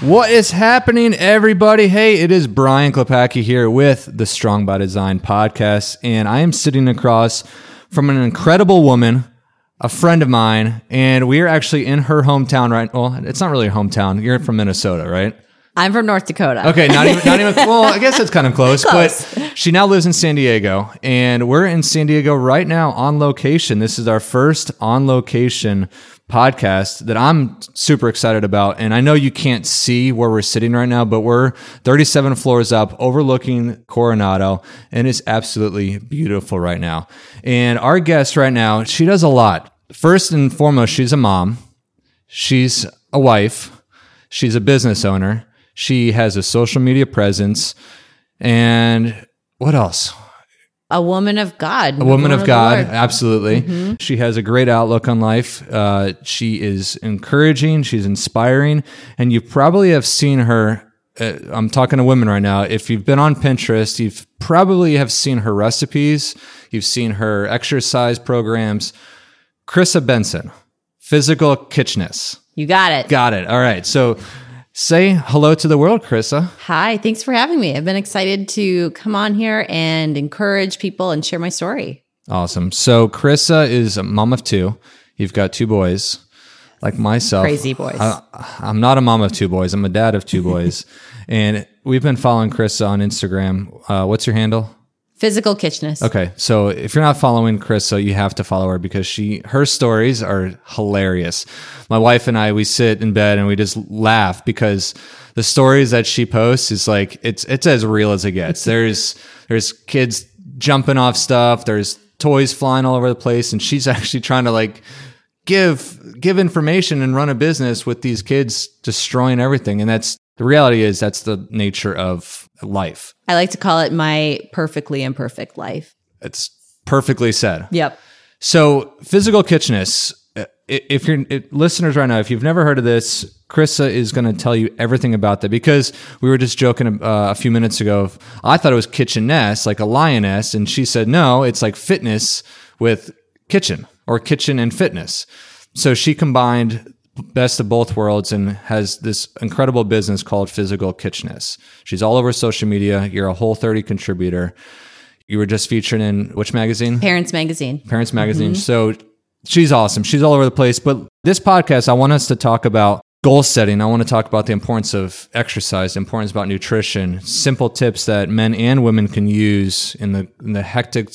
What is happening, everybody? Hey, it is Brian Klepacki here with the Strong by Design podcast, and I am sitting across from an incredible woman, a friend of mine, and we are actually in her hometown right. Well, it's not really her hometown. You're from Minnesota, right? I'm from North Dakota. Okay, not even, not even. Well, I guess it's kind of close, Close. but she now lives in San Diego, and we're in San Diego right now on location. This is our first on location podcast that I'm super excited about. And I know you can't see where we're sitting right now, but we're 37 floors up, overlooking Coronado, and it's absolutely beautiful right now. And our guest right now, she does a lot. First and foremost, she's a mom. She's a wife. She's a business owner. She has a social media presence. And what else? A woman of God. A woman of God, absolutely. She has a great outlook on life. Uh, she is encouraging. She's inspiring, and you probably have seen her. Uh, I'm talking to women right now. If you've been on Pinterest, you've probably have seen her recipes. You've seen her exercise programs. Chrissa Benson, Physical Kitchness. You got it. Got it. All right. So say hello to the world, Chrissa. Hi. Thanks for having me. I've been excited to come on here and encourage people and share my story. Awesome. So Chrissa is a mom of two. You've got two boys, like myself. Crazy boys. I, I'm not a mom of two boys. I'm a dad of two boys, and we've been following Chrissa on Instagram. Uh, what's your handle? Physical kitchness. Okay, so if you're not following Chrissa, you have to follow her because she her stories are hilarious. My wife and I we sit in bed and we just laugh because the stories that she posts is like it's it's as real as it gets. There's there's kids jumping off stuff. There's toys flying all over the place, and she's actually trying to like give give information and run a business with these kids destroying everything. And that's the reality is that's the nature of life. I like to call it my perfectly imperfect life. It's perfectly said. Yep. So, physical kitchness. uh, If you're if listeners right now, if you've never heard of this, Krissa is going to tell you everything about that because we were just joking uh, a few minutes ago. I thought it was kitcheness, like a lioness, and she said no, it's like fitness with kitchen or kitchen and fitness. So she combined best of both worlds and has this incredible business called Physical Kitchness. She's all over social media. You're a whole 30 contributor. You were just featured in which magazine? Parents Magazine. Parents mm-hmm. Magazine. So she's awesome. She's all over the place. But this podcast, I want us to talk about goal setting. I want to talk about the importance of exercise, the importance about nutrition, simple tips that men and women can use in the in the hectic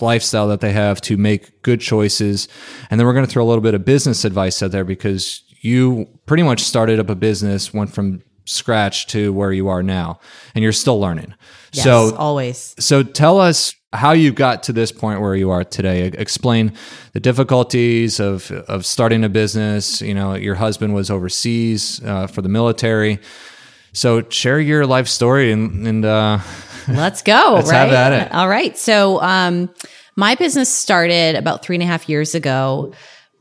lifestyle that they have to make good choices. And then we're going to throw a little bit of business advice out there because you pretty much started up a business, went from scratch to where you are now, and you're still learning. Yes, so always. so tell us how you got to this point where you are today. Explain the difficulties of of starting a business. You know, your husband was overseas uh, for the military. So share your life story and and uh, Let's go. Let's right? have at it. All right. So, um, my business started about three and a half years ago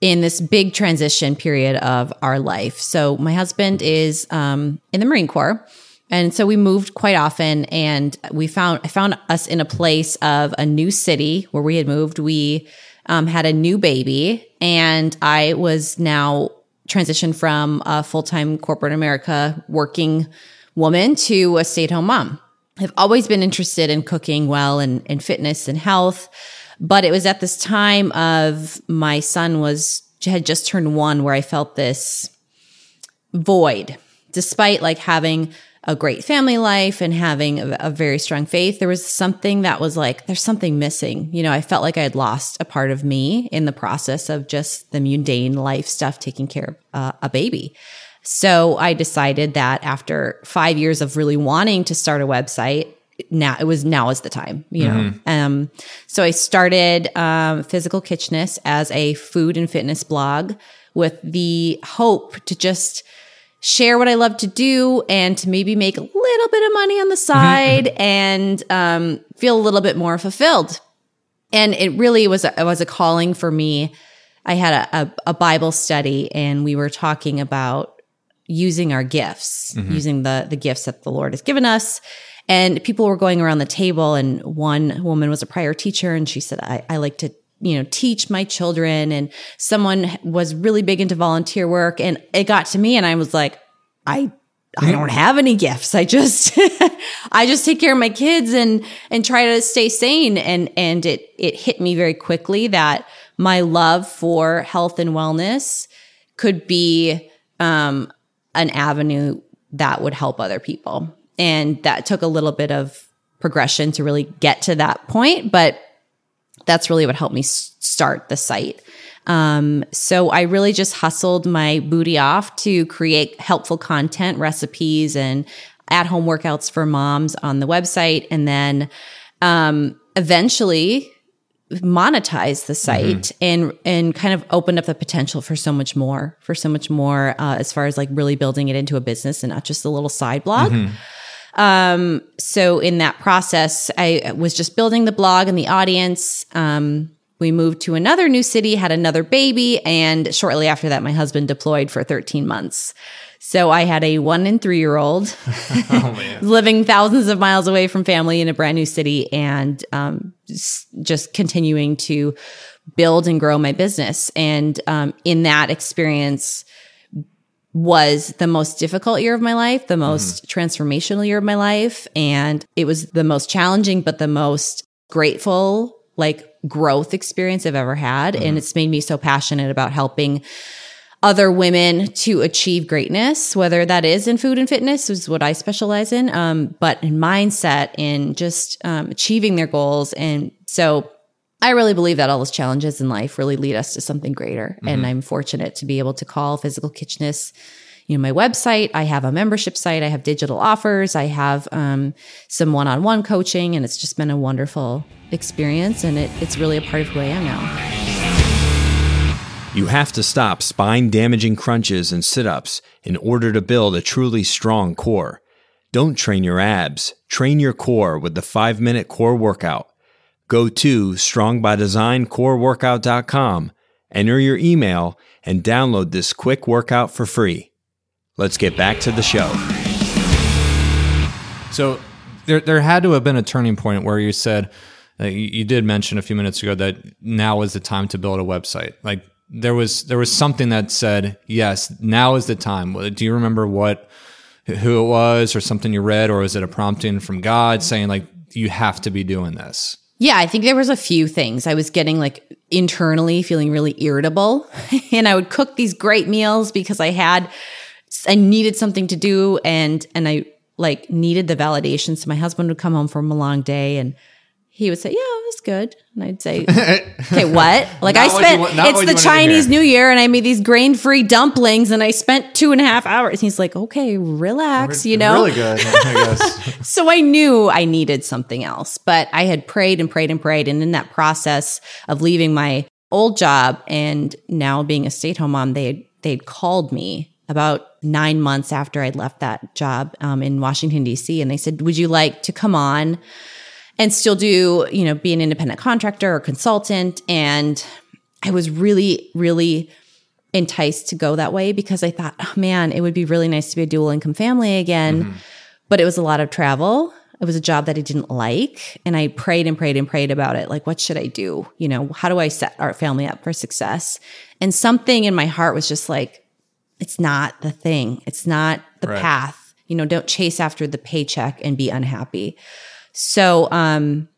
in this big transition period of our life. So, my husband is um, in the Marine Corps. And so we moved quite often and we found, I found us in a place of a new city where we had moved. We um, had a new baby and I was now transitioned from a full-time corporate America working woman to a stay-at-home mom. I've always been interested in cooking well and, and fitness and health, but it was at this time of my son was had just turned one where I felt this void, despite like having a great family life and having a, a very strong faith. There was something that was like, there's something missing. You know, I felt like I had lost a part of me in the process of just the mundane life stuff, taking care of uh, a baby. So I decided that after five years of really wanting to start a website, now it was now is the time, you know. Um, so I started um, Physical Kitchness as a food and fitness blog with the hope to just share what I love to do and to maybe make a little bit of money on the mm-hmm, mm-hmm. side and um, feel a little bit more fulfilled. and it really was a, was a calling for me. I had a, a, a Bible study, and we were talking about using our gifts, mm-hmm. using the the gifts that the Lord has given us. And people were going around the table, and one woman was a prior teacher, and she said, "I, I like to." You know, teach my children, and someone was really big into volunteer work, and it got to me, and I was like, I I don't have any gifts. I just I just take care of my kids and and try to stay sane and and it it hit me very quickly that my love for health and wellness could be um an avenue that would help other people. And that took a little bit of progression to really get to that point, but that's really what helped me start the site. Um, so I really just hustled my booty off to create helpful content, recipes, and at home workouts for moms on the website. And then um, eventually monetize the site and and kind of opened up the potential for so much more for so much more uh, as far as like really building it into a business and not just a little side blog um, so in that process, I was just building the blog and the audience. Um, we moved to another new city, had another baby, and shortly after that, my husband deployed for 13 months. So I had a one and three year old living thousands of miles away from family in a brand new city and um, just continuing to build and grow my business. And um, in that experience, was the most difficult year of my life, the most transformational year of my life. And it was the most challenging, but the most grateful, like growth experience I've ever had. And it's made me so passionate about helping other women to achieve greatness, whether that is in food and fitness, which is what I specialize in, um, but in mindset, in just um, achieving their goals. And so I really believe that all those challenges in life really lead us to something greater. And I'm fortunate to be able to call Physical Kitchness, you know, my website. I have a membership site. I have digital offers. I have um, some one-on-one coaching, and it's just been a wonderful experience. And it, it's really a part of who I am now. You have to stop spine damaging crunches and sit ups in order to build a truly strong core. Don't train your abs, train your core with the 5 minute core workout. Go to strongbydesigncoreworkout.com, enter your email, and download this quick workout for free. Let's get back to the show. So there, there had to have been a turning point where you said, uh, you, you did mention a few minutes ago that now is the time to build a website. Like there was, there was something that said, yes, now is the time. Do you remember what, who it was, or something you read, or was it a prompting from God saying like you have to be doing this? Yeah, I think there was a few things. I was getting like internally feeling really irritable and I would cook these great meals because I had I needed something to do and and I like needed the validation. So my husband would come home from a long day and he would say, "Yeah, good," and I'd say, "Okay, what?" Like I Not what you spent. want- it's the you wanted to Chinese. New Year, and I made these grain-free dumplings, and I spent two and a half hours. He's like, "Okay, relax," you know. really good, I guess. So I knew I needed something else, but I had prayed and prayed and prayed. And in that process of leaving my old job and now being a stay at home mom, they they'd called me about nine months after I'd left that job um, in Washington D.C. and they said, "Would you like to come on and still do you know be an independent contractor or consultant?" And I was really really enticed to go that way because I thought, oh man, it would be really nice to be a dual income family again. Mm-hmm. But it was a lot of travel. It was a job that I didn't like. And I prayed and prayed and prayed about it. Like, what should I do? You know, how do I set our family up for success? And something in my heart was just like, it's not the thing. It's not the Right. path. You know, don't chase after the paycheck and be unhappy. So, um,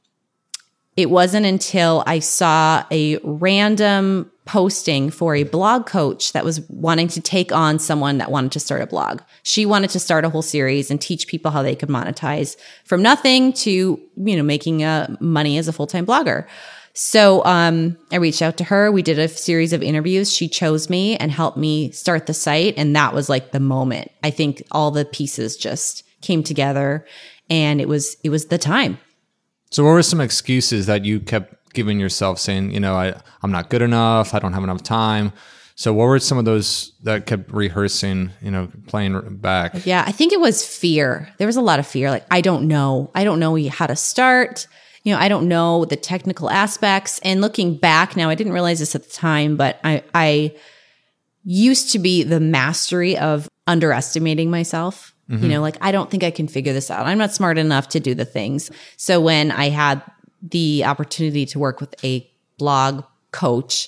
it wasn't until I saw a random posting for a blog coach that was wanting to take on someone that wanted to start a blog. She wanted to start a whole series and teach people how they could monetize from nothing to, you know, making uh, money as a full-time blogger. So um, I reached out to her. We did a series of interviews. She chose me and helped me start the site. And that was like the moment. I think all the pieces just came together and it was it was the time. So, what were some excuses that you kept giving yourself, saying, you know, I, I'm not good enough, I don't have enough time? So, what were some of those that kept rehearsing, you know, playing back? Yeah, I think it was fear. There was a lot of fear. Like, I don't know. I don't know how to start. you know, I don't know the technical aspects. And looking back now, I didn't realize this at the time, but I, I used to be the mastery of underestimating myself. You know, like I don't think I can figure this out. I'm not smart enough to do the things. So when I had the opportunity to work with a blog coach,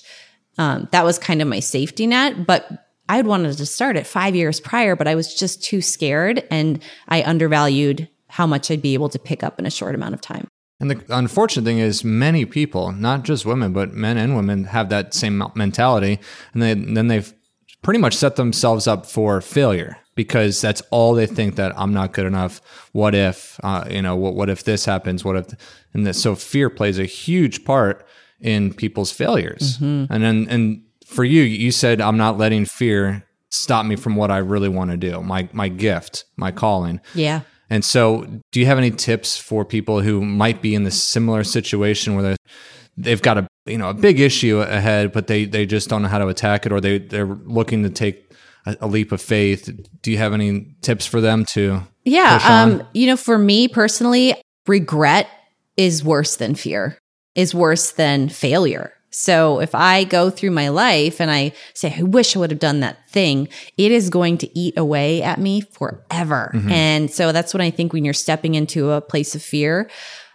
um, that was kind of my safety net. But I had wanted to start it five years prior, but I was just too scared and I undervalued how much I'd be able to pick up in a short amount of time. And the unfortunate thing is, many people, not just women, but men and women, have that same mentality, and they, then they've pretty much set themselves up for failure because that's all they think that I'm not good enough. What if, uh, you know, what, what if this happens? What if, and this, so fear plays a huge part in people's failures. And then, and for you, you said, I'm not letting fear stop me from what I really want to do, my, my gift, my calling. Yeah. And so, do you have any tips for people who might be in this similar situation where they've got a you know a big issue ahead, but they they just don't know how to attack it, or they they're looking to take a, a leap of faith? Do you have any tips for them to? Yeah. Um, you know, for me personally, regret is worse than fear, is worse than failure. So if I go through my life and I say, I wish I would have done that thing, it is going to eat away at me forever. And so that's what I think when you're stepping into a place of fear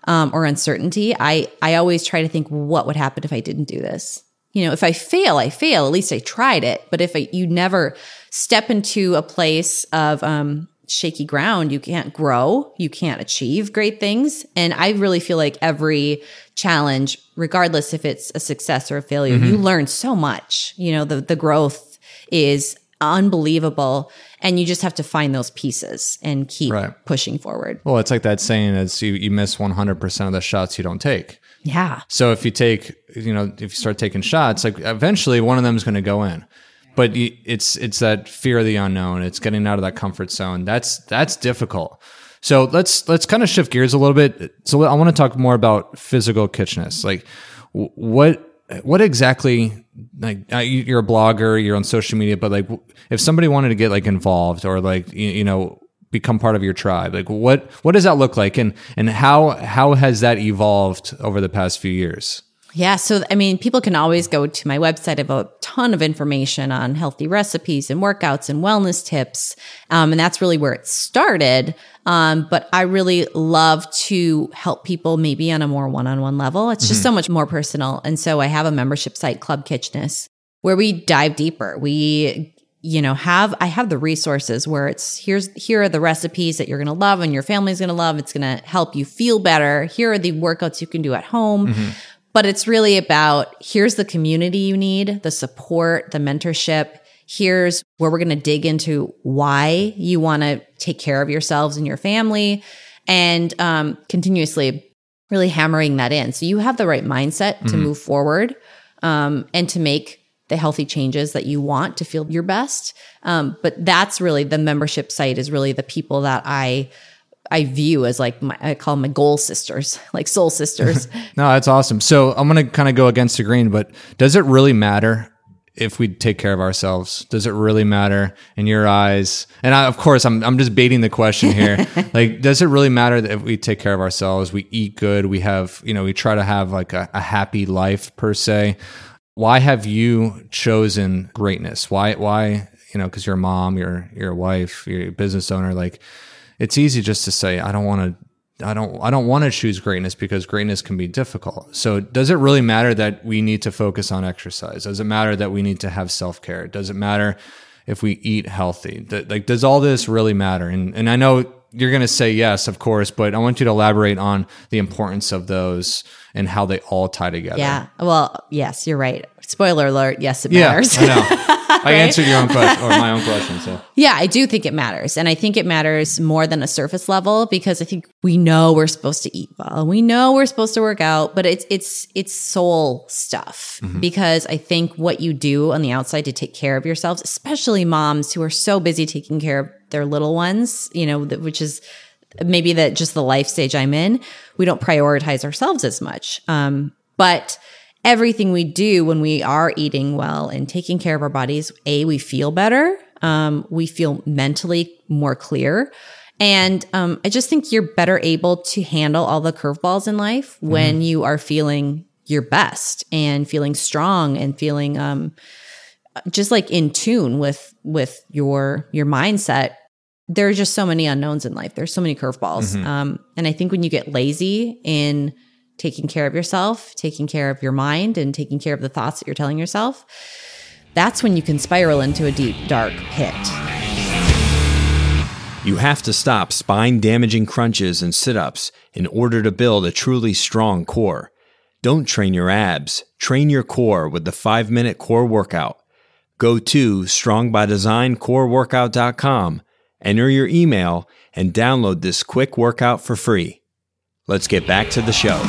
um, or uncertainty, I, I always try to think, what would happen if I didn't do this? You know, if I fail, I fail. At least I tried it. But if I, you never step into a place of um, shaky ground, you can't grow, you can't achieve great things. And I really feel like every challenge, regardless if it's a success or a failure, you learn so much. You know, the the growth is unbelievable, and you just have to find those pieces and keep Right. pushing forward. Well, it's like that saying: "Is you, you miss 100 percent of the shots you don't take." Yeah. So if you take, you know, if you start taking shots, like eventually one of them is going to go in. But it's it's that fear of the unknown. It's getting out of that comfort zone. That's that's difficult. So let's let's kind of shift gears a little bit. So I want to talk more about physical kitchness. Like what what exactly like uh, you- you're a blogger, you're on social media, but like if somebody wanted to get like involved or like you, you know become part of your tribe, like what what does that look like, and and how how has that evolved over the past few years? Yeah. So, I mean, people can always go to my website. I have a ton of information on healthy recipes and workouts and wellness tips. Um, and that's really where it started. Um, but I really love to help people maybe on a more one on one level. It's just so much more personal. And so I have a membership site, Club Kitchness, where we dive deeper. We you know have i have the resources where it's here's here are the recipes that you're going to love and your family's going to love. It's going to help you feel better. Here are the workouts you can do at home. But it's really about here's the community you need, the support, the mentorship. Here's where we're going to dig into why you want to take care of yourselves and your family and um, continuously really hammering that in. So you have the right mindset to move forward um, and to make the healthy changes that you want to feel your best. Um, but that's really the membership site is really the people that I I view as like my, I call them my goal sisters, like soul sisters. No, that's awesome. So I'm going to kind of go against the grain, but does it really matter if we take care of ourselves? Does it really matter in your eyes? And I, of course, I'm I'm just baiting the question here. like, does it really matter that if we take care of ourselves, we eat good, we have, you know, we try to have like a, a happy life per se? Why have you chosen greatness? Why why you know because you're a mom, you're you're a wife, you're a business owner. Like, it's easy just to say I don't want to I don't I don't want to choose greatness because greatness can be difficult. So does it really matter that we need to focus on exercise? Does it matter that we need to have self-care? Does it matter if we eat healthy? Th- Like does all this really matter? And and I know you're going to say yes, of course, but I want you to elaborate on the importance of those and how they all tie together. Yeah. Well, yes, you're right. Spoiler alert. Yes, it Yeah, matters. I know. I answered your own question or my own question. So yeah, I do think it matters. And I think it matters more than a surface level because I think we know we're supposed to eat well. We know we're supposed to work out, but it's it's it's soul stuff. Mm-hmm. Because I think what you do on the outside to take care of yourselves, especially moms who are so busy taking care of their little ones, you know, which is maybe that just the life stage I'm in, we don't prioritize ourselves as much. Um, but everything we do when we are eating well and taking care of our bodies, A, we feel better. Um, we feel mentally more clear. And um, I just think you're better able to handle all the curveballs in life when you are feeling your best and feeling strong and feeling um, just like in tune with with your your mindset. There are just so many unknowns in life. There's so many curveballs, um, and I think when you get lazy in taking care of yourself, taking care of your mind, and taking care of the thoughts that you're telling yourself, that's when you can spiral into a deep, dark pit. You have to stop spine damaging crunches and sit ups in order to build a truly strong core. Don't train your abs, train your core with the 5 minute core workout. Go to strongbydesigncoreworkout.com, enter your email, and download this quick workout for free. Let's get back to the show.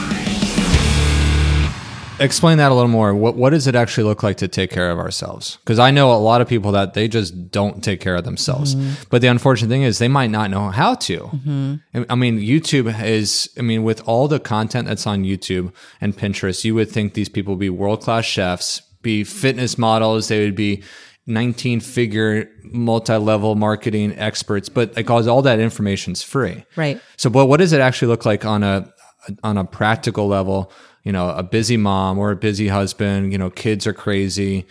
Explain that a little more. What what does it actually look like to take care of ourselves? Because I know a lot of people that they just don't take care of themselves. Mm-hmm. But the unfortunate thing is they might not know how to. I- I mean, YouTube is. I mean, with all the content that's on YouTube and Pinterest, you would think these people would be world class chefs, be fitness models. They would be 19 figure multi level marketing experts. But like all all that information's free. Right. So, but what does it actually look like on a on a practical level? You know, a busy mom or a busy husband. You know, kids are crazy,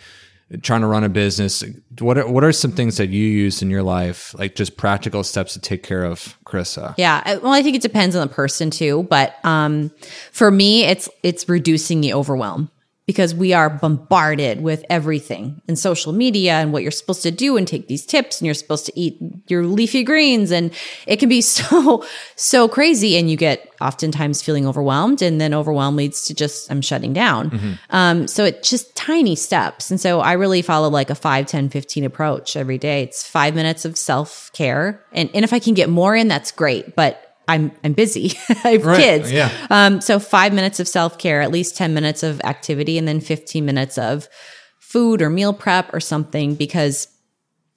trying to run a business. What are, what are some things that you use in your life, like just practical steps to take care of Chrissa? Yeah. Well, I think it depends on the person too, but um, for me, it's it's reducing the overwhelm because we are bombarded with everything in social media and what you're supposed to do and take these tips and you're supposed to eat your leafy greens. And it can be so so crazy. And you get oftentimes feeling overwhelmed and then overwhelm leads to just i'm shutting down. Um, so it's just tiny steps. And so i really follow like a 5 10 15 approach every day. It's five minutes of self-care. And, and if i can get more in that's great. But i'm i'm busy i have Right, kids yeah. um, so five minutes of self care, at least 10 minutes of activity, and then 15 minutes of food or meal prep or something because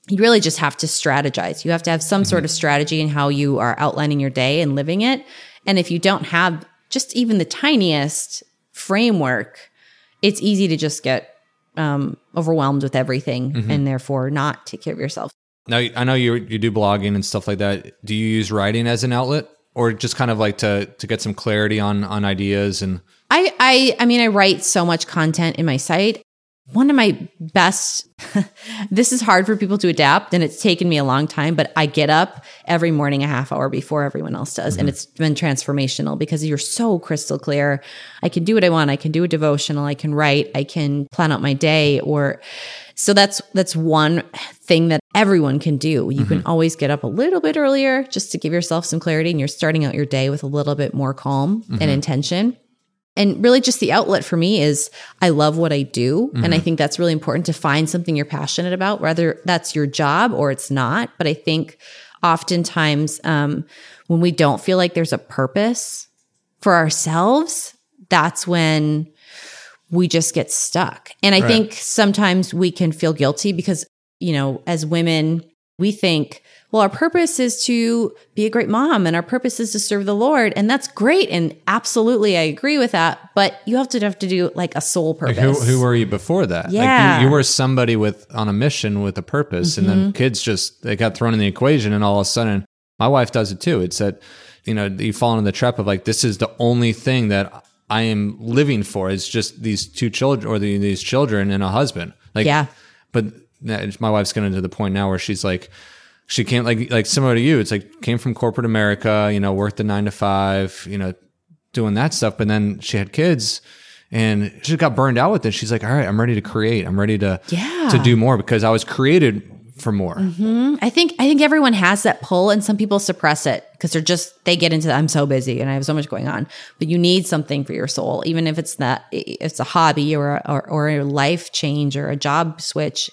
you really just have to strategize. You have to have some sort of strategy in how you are outlining your day and living it. And if you don't have just even the tiniest framework, it's easy to just get um, overwhelmed with everything and therefore not take care of yourself. Now, I know you you do blogging and stuff like that. Do you use writing as an outlet, or just kind of like to to get some clarity on on ideas and I, I I mean I write so much content in my site. One of my best this is hard for people to adapt and it's taken me a long time, but I get up every morning a half hour before everyone else does. And mm-hmm. it's been transformational because you're so crystal clear. I can do what I want. I can do a devotional, I can write, I can plan out my day or so that's that's one thing that everyone can do. You can mm-hmm. always get up a little bit earlier just to give yourself some clarity and you're starting out your day with a little bit more calm and mm-hmm. intention. And really, just the outlet for me is I love what I do. And I think that's really important to find something you're passionate about, whether that's your job or it's not. But I think oftentimes um, when we don't feel like there's a purpose for ourselves, that's when we just get stuck. And I Right. think sometimes we can feel guilty because, you know, as women, we think, well, our purpose is to be a great mom and our purpose is to serve the Lord. And that's great. And absolutely, I agree with that. But you have to have to do like a soul purpose. Like who, who were you before that? Like Yeah. you, you were somebody with on a mission with a purpose, and then mm-hmm. kids just they got thrown in the equation, and all of a sudden, my wife does it too. It's that you know you fall into the trap of like this is the only thing that I am living for is just these two children or the, these children and a husband. Like Yeah. but my wife's getting to the point now where she's like she can't like like similar to you it's like came from corporate america you know worked the nine to five you know doing that stuff but then she had kids and she got burned out with it she's like all right i'm ready to create i'm ready to Yeah. to do more because i was created for more mm-hmm. I think I think everyone has that pull, and some people suppress it because they're just they get into I'm so busy and I have so much going on. But you need something for your soul, even if it's not it's a hobby or or, or a life change or a job switch.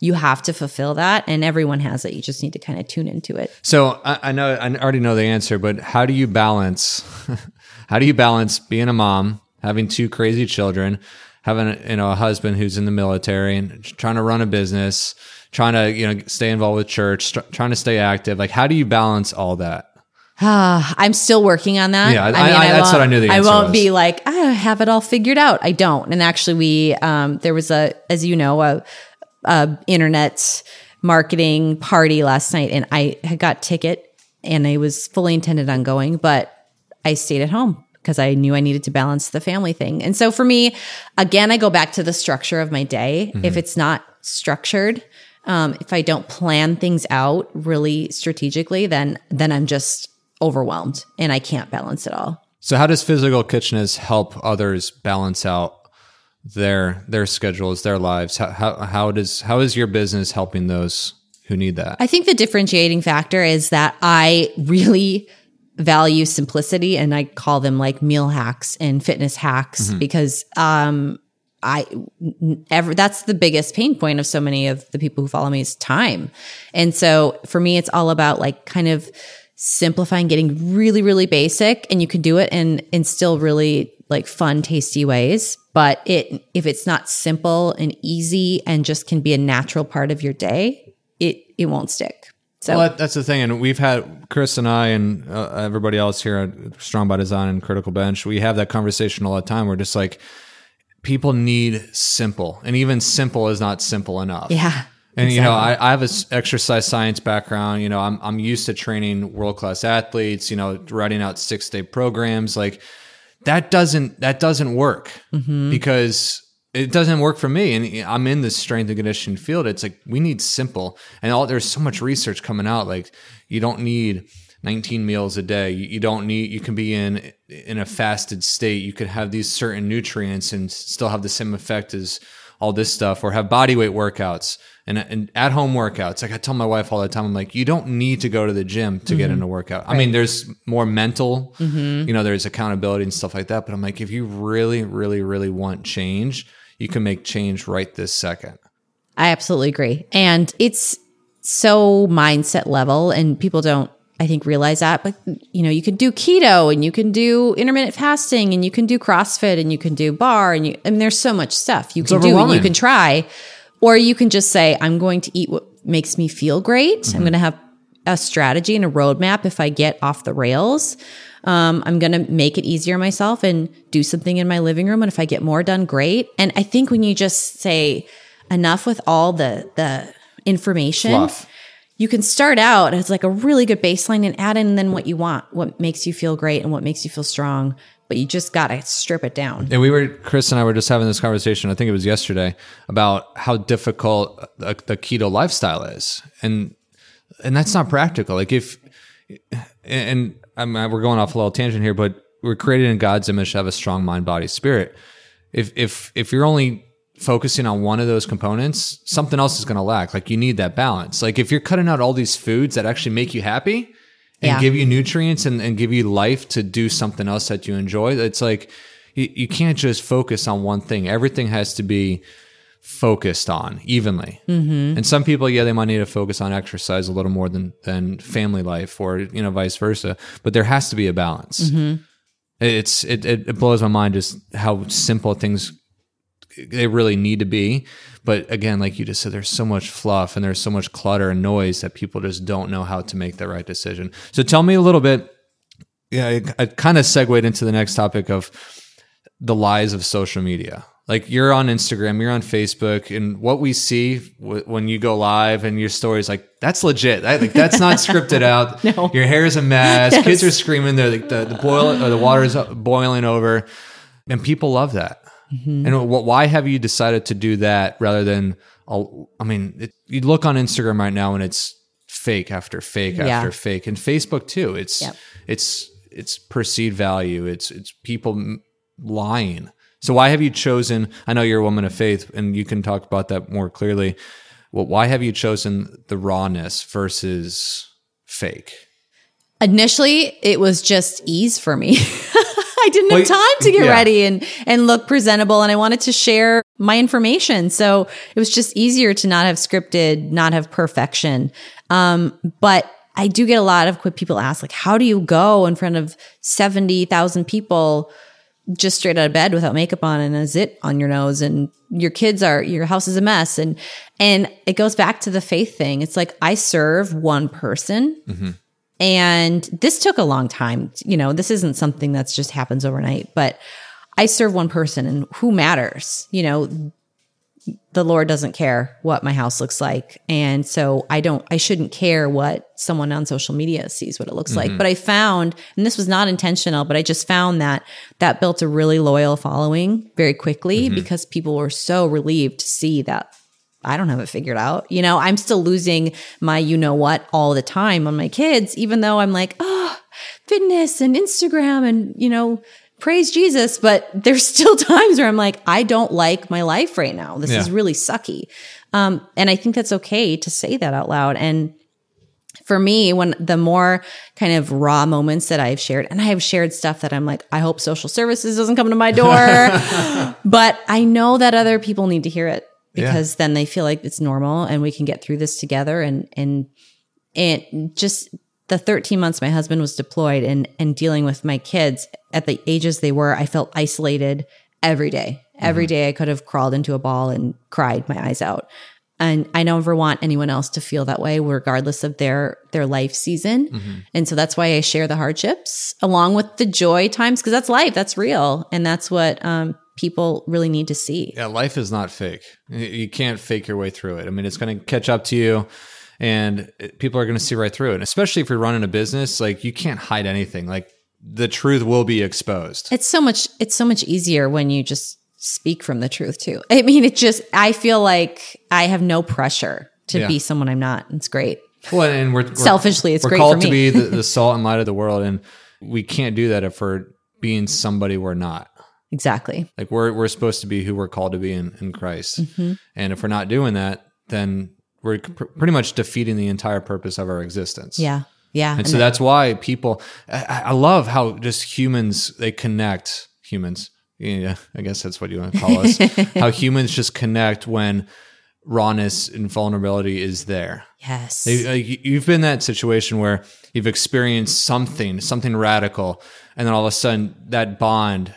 You have to fulfill that, and everyone has it. You just need to kind of tune into it. so I, I know i already know the answer but how do you balance how do you balance being a mom having two crazy children having you know a husband who's in the military and trying to run a business trying to you know stay involved with church st- trying to stay active like how do you balance all that I'm still working on that. Yeah, I- I- that's what I knew the I won't was. be like I have it all figured out. I don't. And actually, we um, there was a, as you know, a, a internet marketing party last night, and I had got ticket and I was fully intended on going, but I stayed at home because I knew I needed to balance the family thing. And so for me, again, I go back to the structure of my day. Mm-hmm. If it's not structured, um, if I don't plan things out really strategically, then then I'm just overwhelmed and I can't balance it all. So how does physical kitchness help others balance out their their schedules, their lives? How how, how does how is your business helping those who need that? I think the differentiating factor is that I really value simplicity and I call them like meal hacks and fitness hacks mm-hmm. because um I ever that's the biggest pain point of so many of the people who follow me is time. And so for me it's all about like kind of simplifying getting really really basic and you can do it in in still really like fun tasty ways but it if it's not simple and easy and just can be a natural part of your day it it won't stick so well, that's the thing, and we've had Chris and I and uh, everybody else here at Strong by Design and Critical Bench. We have that conversation all the time. We're just like, people need simple, and even simple is not simple enough. Yeah. And exactly. you know, I, I have an exercise science background. You know, I'm I'm used to training world class athletes. You know, writing out six day programs. Like that doesn't that doesn't work mm-hmm. because it doesn't work for me. And i'm in the strength and conditioning field. It's like we need simple and all there's so much research coming out. Like you don't need 19 meals a day. You, don't need you can be in in a fasted state. You could have these certain nutrients and still have the same effect as all this stuff or have body weight workouts and, and at home workouts like i tell my wife all the time i'm like you don't need to go to the gym to mm-hmm. get in a workout right. i mean there's more mental mm-hmm. you know there's accountability and stuff like that but i'm like if you really really really want change you can make change right this second. I absolutely agree. And it's so mindset level, and people don't, I think, realize that. But, you know, you can do keto and you can do intermittent fasting and you can do CrossFit and you can do barre and you, I mean, there's so much stuff you it's can do and you can try. Or you can just say, I'm going to eat what makes me feel great. Mm-hmm. I'm going to have a strategy and a roadmap if I get off the rails. Um, I'm going to make it easier myself and do something in my living room. And if I get more done, great. And I think when you just say enough with all the, the information, Fluff. You can start out as like a really good baseline and add in then what you want, what makes you feel great and what makes you feel strong. But you just got to strip it down. And we were, Chris and I were just having this conversation, I think it was yesterday, about how difficult the, the keto lifestyle is. And, and that's not practical. Like if, and I mean, uh, we're going off a little tangent here, but we're created in God's image to have a strong mind, body, spirit. If if if you're only focusing on one of those components, something else is going to lack. Like you need that balance. Like if you're cutting out all these foods that actually make you happy and yeah. give you nutrients and, and give you life to do something else that you enjoy, it's like you, you can't just focus on one thing. Everything has to be focused on evenly. Mm-hmm. And some people, yeah, they might need to focus on exercise a little more than than family life, or you know, vice versa. But there has to be a balance. Mm-hmm. It's it, it blows my mind just how simple things they really need to be. But again, like you just said, there's so much fluff and there's so much clutter and noise that people just don't know how to make the right decision. So tell me a little bit. Yeah, I, I kind of segued into the next topic of the lies of social media like you're on Instagram, you're on Facebook, and what we see w- when you go live and your stories, like that's legit. That, like that's not scripted out. No. Your hair is a mess. Yes. Kids are screaming. The, the the boil or the water is boiling over, and people love that. Mm-hmm. And what, why have you decided to do that rather than? I mean, it, you look on Instagram right now and it's fake after fake yeah. after fake, and Facebook too. It's yep. it's it's perceived value. It's it's people lying so why have you chosen? I know you're a woman of faith, and you can talk about that more clearly. Well, why have you chosen the rawness versus fake? Initially, it was just ease for me. I didn't have time to get yeah. ready and and look presentable and I wanted to share my information. So it was just easier to not have scripted, not have perfection. Um, but I do get a lot of people ask like how do you go in front of 70,000 people just straight out of bed without makeup on and a zit on your nose and your kids are your house is a mess and and it goes back to the faith thing it's like i serve one person mm-hmm. And this took a long time you know this isn't something that's just happens overnight but i serve one person and who matters you know the Lord doesn't care what my house looks like. And so I don't, I shouldn't care what someone on social media sees what it looks like. Mm-hmm. But I found, and this was not intentional, but I just found that that built a really loyal following very quickly mm-hmm. because people were so relieved to see that I don't have it figured out. You know, I'm still losing my you know what all the time on my kids, even though I'm like, oh, fitness and Instagram and, you know, praise Jesus. But there's still times where I'm like, I don't like my life right now. This is really sucky. Um, and I think that's okay to say that out loud. And for me, when the more kind of raw moments that I've shared, and I have shared stuff that I'm like, I hope social services doesn't come to my door, but I know that other people need to hear it because then they feel like it's normal and we can get through this together. And, and, and just the 13 months my husband was deployed and, and dealing with my kids at the ages they were, I felt isolated every day. Every day I could have crawled into a ball and cried my eyes out. And I never want anyone else to feel that way, regardless of their their life season. And so that's why I share the hardships along with the joy times, because that's life, that's real, and that's what um, people really need to see. Yeah, life is not fake. You- can't fake your way through it. I mean, it's going to catch up to you and people are going to see right through it. And especially if you're running a business, like you can't hide anything. Like the truth will be exposed. It's so much it's so much easier when you just speak from the truth too. I mean, it just I feel like I have no pressure to Yeah. be someone I'm not. It's great. Well, and we're, we're Selfishly, it's we're great called to be the, the salt and light of the world, and we can't do that if we're being somebody we're not. Exactly. Like we're we're supposed to be who we're called to be in, in Christ, Mm-hmm. and if we're not doing that, then we're pr- pretty much defeating the entire purpose of our existence. Yeah. Yeah. And so that's why people, I, I love how just humans, they connect humans. Yeah, I guess that's what you want to call us. how humans just connect when rawness and vulnerability is there. yes. You- uh, you- You've been in that situation where you've experienced something, something radical, and then all of a sudden that bond,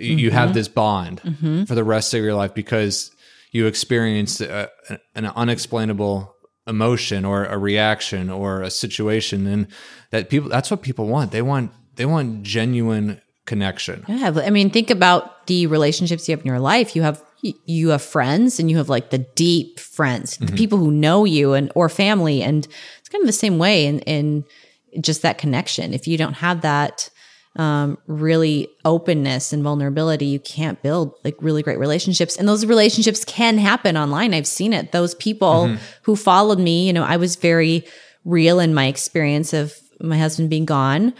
y- you have mm-hmm. this bond mm-hmm. for the rest of your life because you experienced a, an unexplainable emotion or a reaction or a situation, and that people that's what people want. They want they want genuine connection. Yeah, I mean, think about the relationships you have in your life. You have you have friends, and you have like the deep friends, the mm-hmm. people who know you, and or family, and it's kind of the same way in in just that connection. If you don't have that um, really openness and vulnerability, you can't build like really great relationships. And those relationships can happen online. I've seen it. Those people who followed me, you know, I was very real in my experience of my husband being gone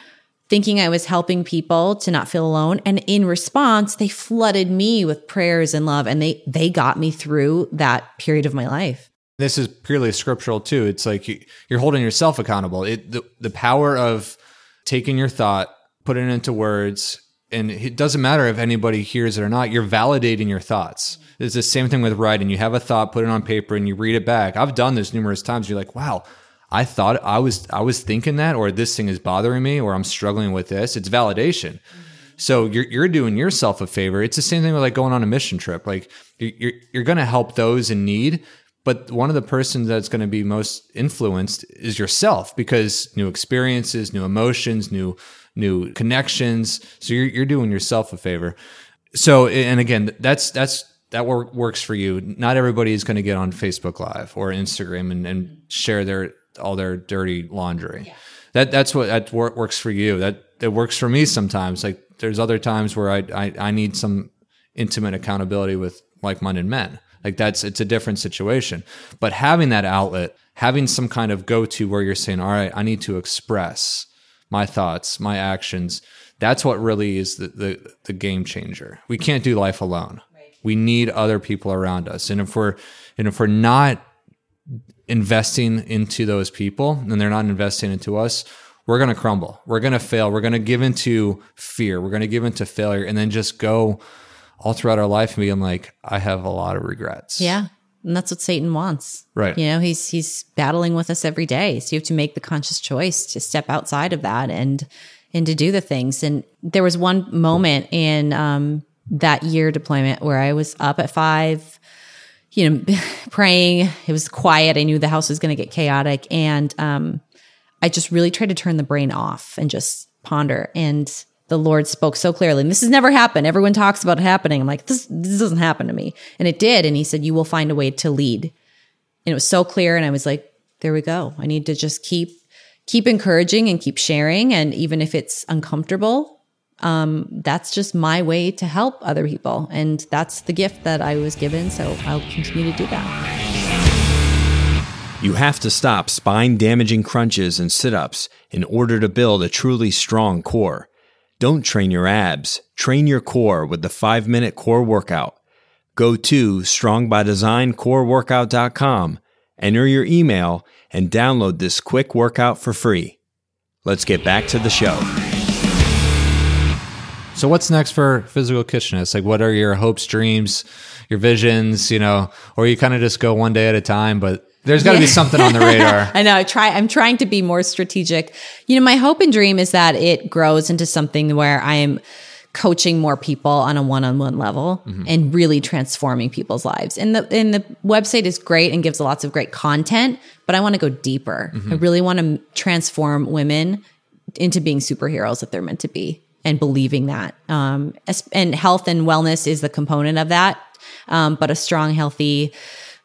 thinking I was helping people to not feel alone. And in response, they flooded me with prayers and love and they they got me through that period of my life. this is purely scriptural too. It's like you, you're holding yourself accountable. It the, the power of taking your thought, putting it into words, and it doesn't matter if anybody hears it or not. You're validating your thoughts. It's the same thing with writing. You have a thought, put it on paper, and you read it back. I've done this numerous times. You're like, wow. I thought I was I was thinking that, or this thing is bothering me, or I'm struggling with this. It's validation. So you're you're doing yourself a favor. It's the same thing with like going on a mission trip. Like you're, you're going to help those in need, but one of the persons that's going to be most influenced is yourself because new experiences, new emotions, new new connections. So you're you're doing yourself a favor. So and again, that's that's that work, works for you. Not everybody is going to get on Facebook Live or Instagram and, and share their all their dirty laundry. That that's what that wor- works for you. That that works for me sometimes. Like there's other times where I I, I need some intimate accountability with like-minded men. Like that's it's a different situation. But having that outlet, having some kind of go-to where you're saying, "All right, I need to express my thoughts, my actions." That's what really is the the, the game changer. We can't do life alone. We need other people around us. And if we're and if we're not investing into those people and they're not investing into us, we're going to crumble. We're going to fail. We're going to give into fear. We're going to give into failure and then just go all throughout our life and being like, I have a lot of regrets. Yeah. And that's what Satan wants. Right. You know, he's he's battling with us every day. So you have to make the conscious choice to step outside of that and and to do the things. And there was one moment in um that year deployment where I was up at five, you know, praying. It was quiet. I knew the house was going to get chaotic. And um, I just really tried to turn the brain off and just ponder. And the Lord spoke so clearly. And this has never happened. Everyone talks about it happening. I'm like, this, this doesn't happen to me. And it did. And he said, you will find a way to lead. And it was so clear. And I was like, there we go. I need to just keep, keep encouraging and keep sharing. And even if it's uncomfortable, um, that's just my way to help other people. And that's the gift that I was given. So I'll continue to do that. You have to stop spine damaging crunches and sit ups in order to build a truly strong core. Don't train your abs, train your core with the 5 minute core workout. Go to strongbydesigncoreworkout.com, enter your email, and download this quick workout for free. Let's get back to the show. So what's next for physical kitchness? Like what are your hopes, dreams, your visions, you know, or you kind of just go one day at a time, but there's got to yeah. be something on the radar. I know. I try. I'm trying to be more strategic. You know, my hope and dream is that it grows into something where I am coaching more people on a one-on-one level mm-hmm. and really transforming people's lives. And the and the website is great and gives lots of great content, but I want to go deeper. Mm-hmm. I really want to transform women into being superheroes that they're meant to be and believing that. Um, and health and wellness is the component of that. Um, but a strong, healthy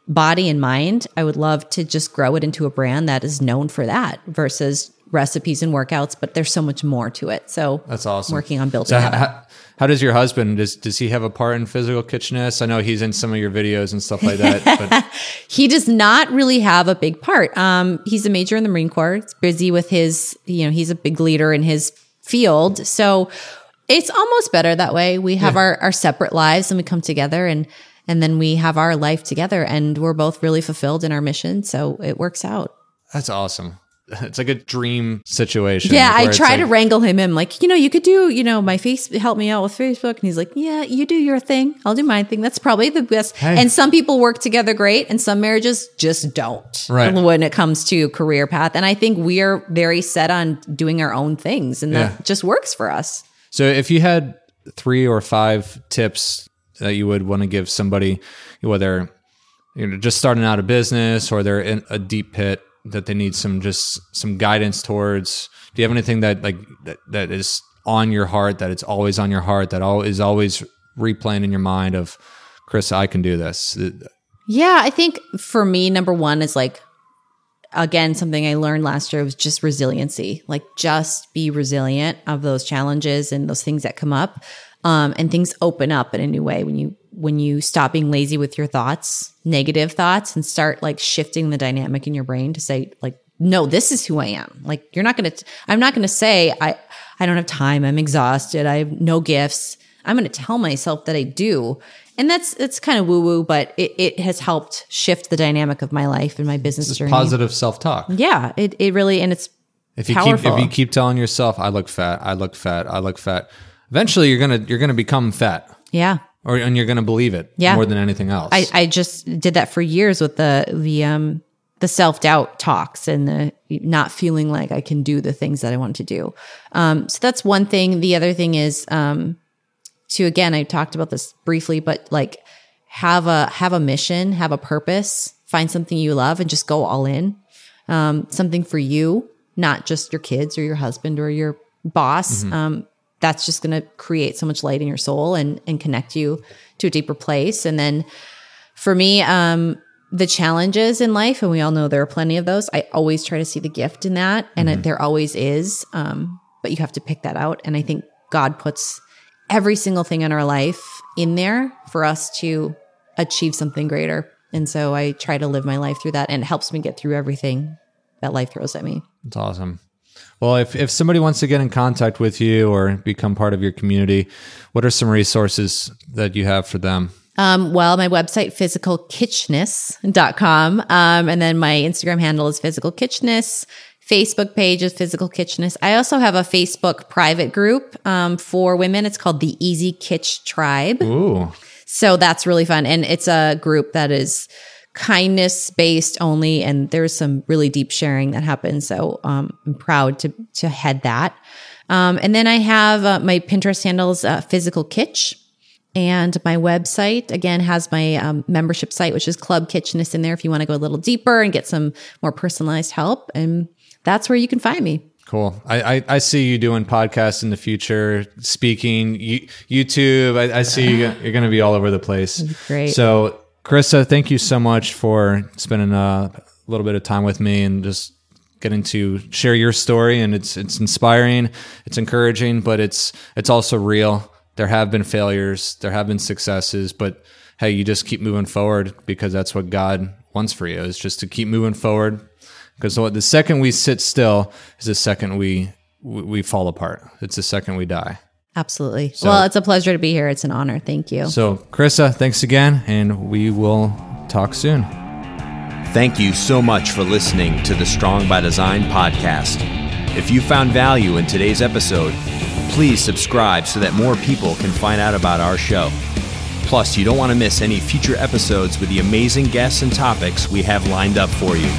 body and mind, I would love to just grow it into a brand that is known for that versus recipes and workouts, but there's so much more to it. So that's awesome. Working on building so. How, how, does your husband does does he have a part in physical kitchness? I know he's in some of your videos and stuff like that. But he does not really have a big part. Um, he's a major in the Marine Corps. He's busy with his, you know, he's a big leader in his field. So it's almost better that way. We have yeah. our, our separate lives and we come together and and then we have our life together and we're both really fulfilled in our mission. So it works out. That's awesome. It's like a dream situation. Yeah, I try like, to wrangle him in, like, you know, you could do, you know, my face help me out with Facebook. And he's like, Yeah, you do your thing. I'll do my thing. That's probably the best. Hey. And some people work together great, and some marriages just don't right. when it comes to career path. And I think we are very set on doing our own things, and that yeah. just works for us. So if you had three or five tips that you would want to give somebody, whether you know just starting out a business or they're in a deep pit that they need some just some guidance towards? Do you have anything that like that, that is on your heart that it's always on your heart that all is always replaying in your mind of Chris, I can do this. Yeah, I think for me, number one is like again something I learned last year was just resiliency. Like just be resilient of those challenges and those things that come up um, and things open up in a new way when you when you stop being lazy with your thoughts negative thoughts and start like shifting the dynamic in your brain to say like no this is who i am. Like you're not gonna t- i'm not gonna say i i don't have time i'm exhausted i have no gifts. I'm gonna tell myself that i do. And that's it's kind of woo woo but it, it has helped shift the dynamic of my life and my business journey. positive self-talk. Yeah it, it really and it's if you powerful. keep if you keep telling yourself i look fat i look fat i look fat eventually you're gonna you're gonna become fat. Yeah. Or and you're gonna believe it yeah. more than anything else. I, I just did that for years with the the um the self doubt talks and the not feeling like I can do the things that I want to do. Um, so that's one thing. The other thing is um, to again, I talked about this briefly, but like have a have a mission, have a purpose, find something you love, and just go all in. Um, something for you, not just your kids or your husband or your boss. Mm-hmm. Um, that's just going to create so much light in your soul and and connect you to a deeper place. And then for me, um, the challenges in life, and we all know there are plenty of those. I always try to see the gift in that, and mm-hmm. it, there always is. Um, but you have to pick that out. And I think God puts every single thing in our life in there for us to achieve something greater. And so I try to live my life through that, and it helps me get through everything that life throws at me. it's awesome. Well, if, if somebody wants to get in contact with you or become part of your community, what are some resources that you have for them? Um, well, my website, physicalkitchness.com. Um, and then my Instagram handle is physicalkitchness. Facebook page is Physical Kitchness. I also have a Facebook private group um, for women. It's called the Easy Kitch Tribe. Ooh. So that's really fun. And it's a group that is kindness based only and there's some really deep sharing that happens so um, i'm proud to to head that um, and then i have uh, my pinterest handles uh, physical kitch and my website again has my um, membership site which is club kitchness in there if you want to go a little deeper and get some more personalized help and that's where you can find me Cool. I, I, I, see you doing podcasts in the future, speaking, YouTube. I, I see you, you're going to be all over the place. Great. So, Chrissa, thank you so much for spending a little bit of time with me and just getting to share your story. And it's it's inspiring, it's encouraging, but it's it's also real. There have been failures, there have been successes, but hey, you just keep moving forward because that's what God wants for you is just to keep moving forward because the second we sit still is the second we we fall apart. It's the second we die. Absolutely. So, well, it's a pleasure to be here. It's an honor. Thank you. So, Chrissa, thanks again, and we will talk soon. Thank you so much for listening to the Strong by Design podcast. If you found value in today's episode, please subscribe so that more people can find out about our show. Plus, you don't want to miss any future episodes with the amazing guests and topics we have lined up for you.